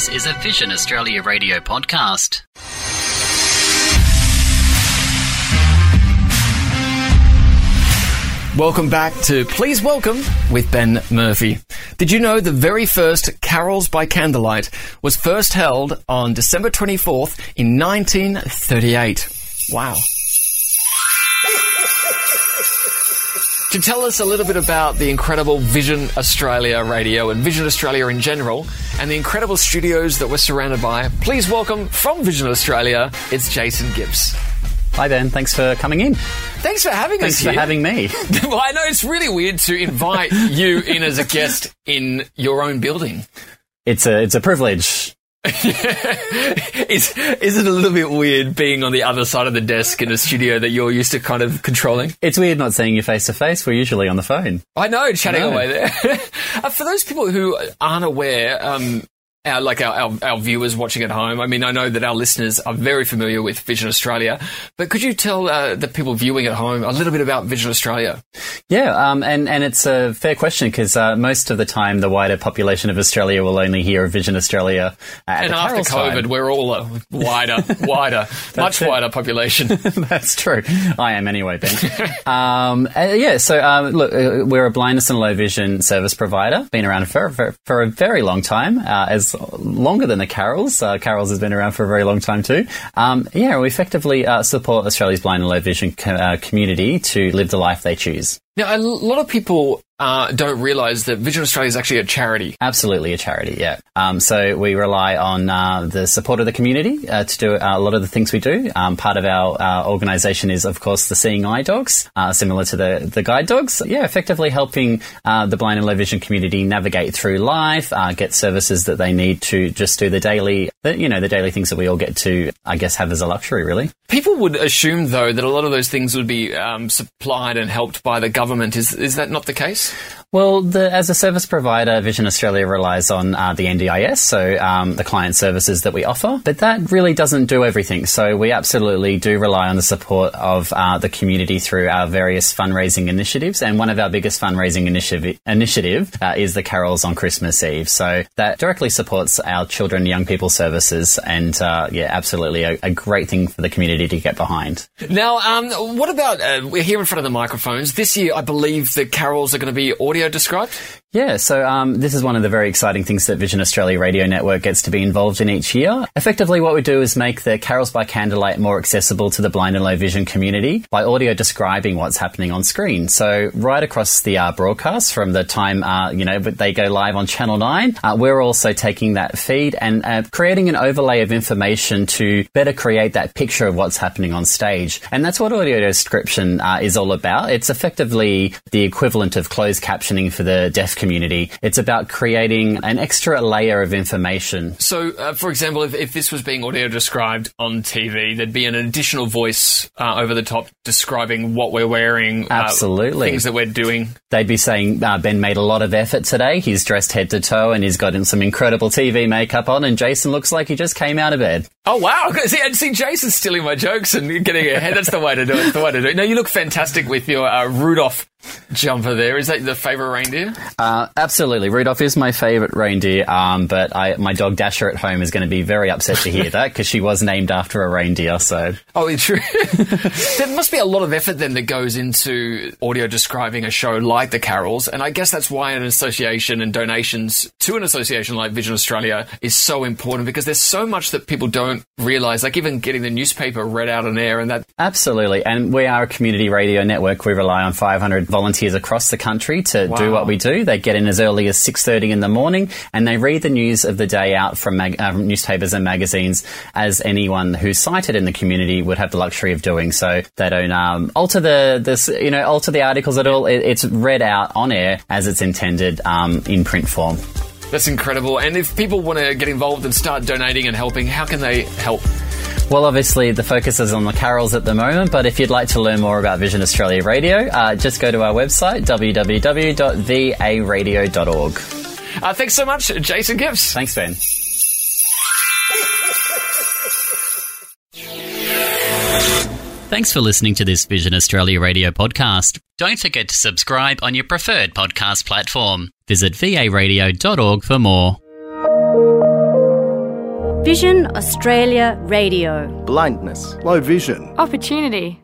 This is a Vision Australia radio podcast. Welcome back to Please Welcome with Ben Murphy. Did you know the very first Carols by Candlelight was first held on December 24th in 1938? Wow. To tell us a little bit about the incredible Vision Australia radio and Vision Australia in general, and the incredible studios that we're surrounded by, please welcome from Vision Australia, it's Jason Gibbs. Hi Ben, thanks for coming in. Thanks for having Thanks us for here. having me. well, I know it's really weird to invite you in as a guest in your own building. It's a it's a privilege. Is is it a little bit weird being on the other side of the desk in a studio that you're used to kind of controlling? It's weird not seeing you face to face. We're usually on the phone. I know, chatting I know. away there. uh, for those people who aren't aware, um, our, like our, our, our viewers watching at home, I mean, I know that our listeners are very familiar with Vision Australia, but could you tell uh, the people viewing at home a little bit about Vision Australia? Yeah, um, and and it's a fair question because uh, most of the time the wider population of Australia will only hear of Vision Australia uh, And after Carols time. COVID, we're all a wider, wider, much it. wider population. That's true. I am anyway, Ben. um, uh, yeah, so um, look, uh, we're a blindness and low vision service provider. Been around for for, for a very long time, uh, as longer than the Carols. Uh, Carols has been around for a very long time too. Um, yeah, we effectively uh, support Australia's blind and low vision co- uh, community to live the life they choose. Now, a lot of people uh, don't realise that Vision Australia is actually a charity. Absolutely a charity, yeah. Um, so we rely on uh, the support of the community uh, to do uh, a lot of the things we do. Um, part of our uh, organisation is, of course, the Seeing Eye Dogs, uh, similar to the, the guide dogs. Yeah, effectively helping the blind and low vision community navigate through life, get services that they need to just do the daily, you know, the daily things that we all get to, I guess, have as a luxury, really. People would assume, though, that a lot of those things would be um, supplied and helped by the government. Is is that not the case? Well, the, as a service provider, Vision Australia relies on uh, the NDIS, so um, the client services that we offer, but that really doesn't do everything. So we absolutely do rely on the support of uh, the community through our various fundraising initiatives, and one of our biggest fundraising initiative, initiative uh, is the Carols on Christmas Eve. So that directly supports our children young people services, and uh, yeah, absolutely a, a great thing for the community to get behind. Now, um, what about uh, we're here in front of the microphones this year? I believe the carols are going to be audio described. Yeah, so um, this is one of the very exciting things that Vision Australia Radio Network gets to be involved in each year. Effectively, what we do is make the Carols by Candlelight more accessible to the blind and low vision community by audio describing what's happening on screen. So right across the uh, broadcast, from the time uh, you know they go live on Channel Nine, uh, we're also taking that feed and uh, creating an overlay of information to better create that picture of what's happening on stage. And that's what audio description uh, is all about. It's effectively the equivalent of closed captioning for the deaf community. It's about creating an extra layer of information. So, uh, for example, if, if this was being audio described on TV, there'd be an additional voice uh, over the top describing what we're wearing, uh, Absolutely. things that we're doing. They'd be saying, uh, Ben made a lot of effort today. He's dressed head to toe and he's got in some incredible TV makeup on, and Jason looks like he just came out of bed. Oh wow! See, and see, Jason's stealing my jokes and getting ahead. That's the way to do it. The way to do it. No, you look fantastic with your uh, Rudolph jumper. There is that the favorite reindeer? Uh, absolutely. Rudolph is my favourite reindeer, um, but I, my dog Dasher at home is going to be very upset to hear that because she was named after a reindeer. So Oh, it's true. there must be a lot of effort then that goes into audio describing a show like the Carols, and I guess that's why an association and donations to an association like Vision Australia is so important because there's so much that people don't realise, like even getting the newspaper read out on air, and that Absolutely. And we are a community radio network. We rely on 500 volunteers across the country to do what we do. They get in as early as 6.30 in the morning and they read the news of the day out from, mag- uh, newspapers and magazines as anyone who's sighted in the community would have the luxury of doing. So they don't um, alter the this, you know alter the articles at all. It, it's read out on air as it's intended um, in print form. that's incredible. And if people want to get involved and start donating and helping, how can they help? Well, obviously, the focus is on the carols at the moment, but if you'd like to learn more about Vision Australia Radio, uh, just go to our website, www.varadio.org. Uh, thanks so much, Jason Gibbs. Thanks, Ben. Thanks for listening to this Vision Australia radio podcast. Don't forget to subscribe on your preferred podcast platform. Visit varadio.org for more. Vision Australia Radio. Blindness, low vision. Opportunity.